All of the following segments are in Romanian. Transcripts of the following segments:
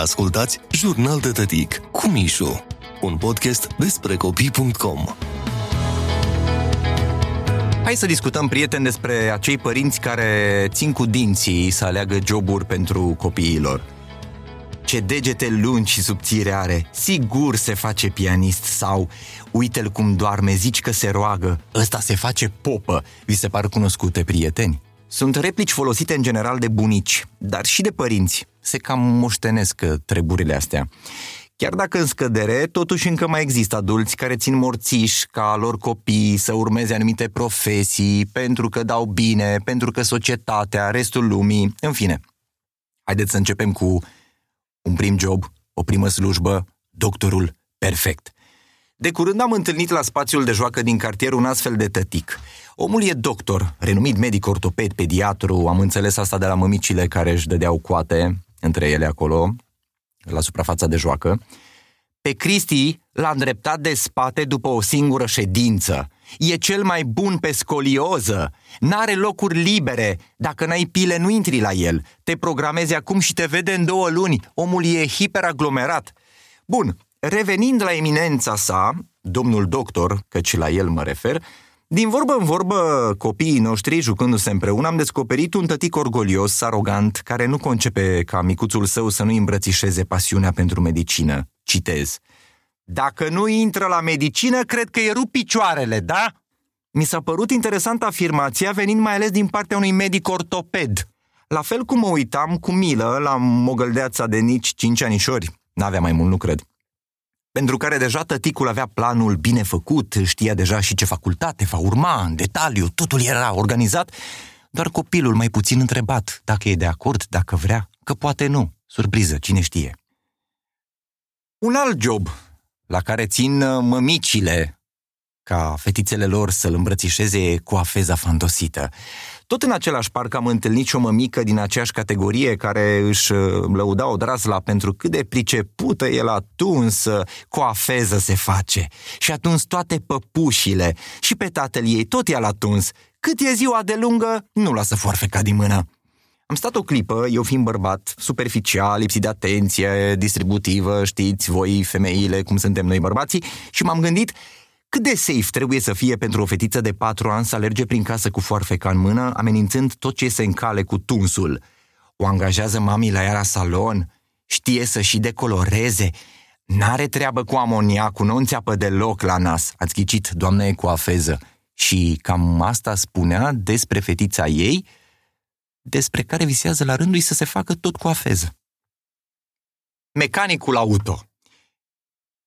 Ascultați Jurnal de Tătic cu Mișu, un podcast despre copii.com. Hai să discutăm, prieteni, despre acei părinți care țin cu dinții să aleagă joburi pentru copiilor. Ce degete lungi și subțire are, sigur se face pianist sau uite-l cum doarme, zici că se roagă, ăsta se face popă. Vi se par cunoscute, prieteni? Sunt replici folosite în general de bunici, dar și de părinți. Se cam moștenesc treburile astea. Chiar dacă în scădere, totuși încă mai există adulți care țin morțiși ca lor copii să urmeze anumite profesii, pentru că dau bine, pentru că societatea, restul lumii, în fine. Haideți să începem cu un prim job, o primă slujbă, doctorul perfect. De curând am întâlnit la spațiul de joacă din cartier un astfel de tătic. Omul e doctor, renumit medic ortoped, pediatru, am înțeles asta de la mămicile care își dădeau coate între ele acolo, la suprafața de joacă. Pe Cristi l-a îndreptat de spate după o singură ședință. E cel mai bun pe scolioză. N-are locuri libere. Dacă n-ai pile, nu intri la el. Te programezi acum și te vede în două luni. Omul e hiperaglomerat. Bun, revenind la eminența sa, domnul doctor, căci la el mă refer, din vorbă în vorbă, copiii noștri, jucându-se împreună, am descoperit un tătic orgolios, arogant, care nu concepe ca micuțul său să nu îmbrățișeze pasiunea pentru medicină. Citez. Dacă nu intră la medicină, cred că e rup picioarele, da? Mi s-a părut interesantă afirmația venind mai ales din partea unui medic ortoped. La fel cum mă uitam cu milă la mogăldeața de nici cinci anișori. N-avea mai mult, nu cred pentru care deja tăticul avea planul bine făcut, știa deja și ce facultate va urma, în detaliu, totul era organizat, doar copilul mai puțin întrebat dacă e de acord, dacă vrea, că poate nu. Surpriză, cine știe. Un alt job la care țin uh, mămicile ca fetițele lor să-l îmbrățișeze cu afeza fantosită. Tot în același parc am întâlnit și o mămică din aceeași categorie care își uh, lăuda odrazla pentru cât de pricepută el atuns uh, cu afeză se face. Și atunci toate păpușile și pe tatăl ei tot i-a atuns. Cât e ziua de lungă, nu lasă foarfeca din mână. Am stat o clipă, eu fiind bărbat, superficial, lipsit de atenție, distributivă, știți voi, femeile, cum suntem noi bărbații, și m-am gândit cât de safe trebuie să fie pentru o fetiță de patru ani să alerge prin casă cu foarfeca în mână, amenințând tot ce se încale cu tunsul? O angajează mami la ea la salon? Știe să și decoloreze? N-are treabă cu amoniacul, nu înțeapă deloc la nas. Ați ghicit, doamna e cu afeză. Și cam asta spunea despre fetița ei, despre care visează la rândul să se facă tot cu afeză. Mecanicul auto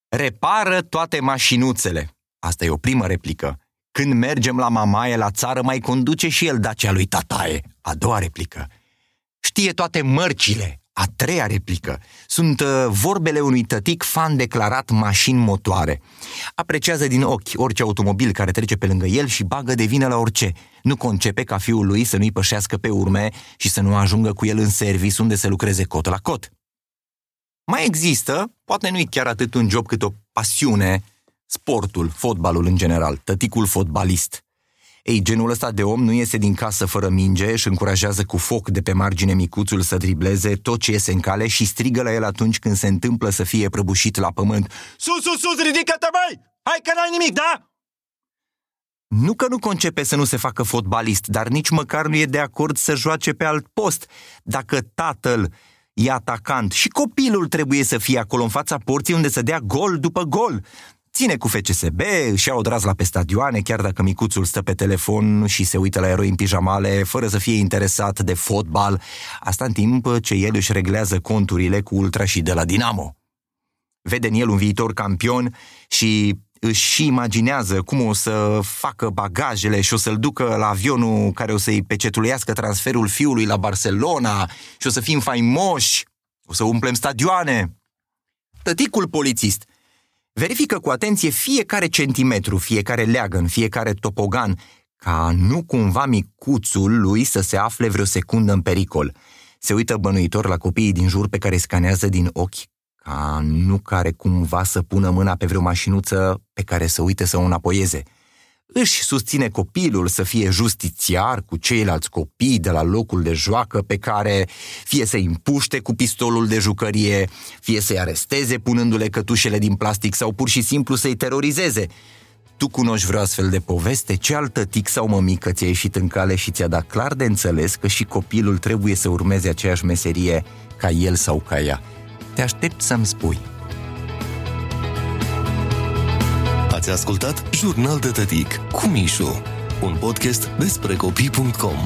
repară toate mașinuțele. Asta e o primă replică. Când mergem la mamaie la țară, mai conduce și el Dacia lui tataie. A doua replică. Știe toate mărcile. A treia replică. Sunt uh, vorbele unui tătic fan declarat mașini motoare. Apreciază din ochi orice automobil care trece pe lângă el și bagă de vină la orice. Nu concepe ca fiul lui să nu-i pășească pe urme și să nu ajungă cu el în servis unde să lucreze cot la cot. Mai există, poate nu-i chiar atât un job cât o pasiune, sportul, fotbalul în general, tăticul fotbalist. Ei, genul ăsta de om nu iese din casă fără minge, și încurajează cu foc de pe margine micuțul să dribleze tot ce iese în cale și strigă la el atunci când se întâmplă să fie prăbușit la pământ. Sus, sus, sus, ridică-te, băi! Hai că n-ai nimic, da? Nu că nu concepe să nu se facă fotbalist, dar nici măcar nu e de acord să joace pe alt post. Dacă tatăl e atacant și copilul trebuie să fie acolo în fața porții unde să dea gol după gol ține cu FCSB, își ia odraz la pe stadioane, chiar dacă micuțul stă pe telefon și se uită la eroi în pijamale, fără să fie interesat de fotbal, asta în timp ce el își reglează conturile cu ultra și de la Dinamo. Vede în el un viitor campion și își imaginează cum o să facă bagajele și o să-l ducă la avionul care o să-i pecetulească transferul fiului la Barcelona și o să fim faimoși, o să umplem stadioane. Tăticul polițist Verifică cu atenție fiecare centimetru, fiecare leagăn, fiecare topogan, ca nu cumva micuțul lui să se afle vreo secundă în pericol. Se uită bănuitor la copiii din jur pe care scanează din ochi, ca nu care cumva să pună mâna pe vreo mașinuță pe care să uite să o înapoieze. Își susține copilul să fie justițiar cu ceilalți copii de la locul de joacă pe care fie să-i împuște cu pistolul de jucărie, fie să-i aresteze punându-le cătușele din plastic sau pur și simplu să-i terorizeze. Tu cunoști vreo astfel de poveste? Ce altă tic sau mămică ți-a ieșit în cale și ți-a dat clar de înțeles că și copilul trebuie să urmeze aceeași meserie ca el sau ca ea? Te aștept să-mi spui. Ați ascultat Jurnal de Tătic cu Mișu, un podcast despre copii.com.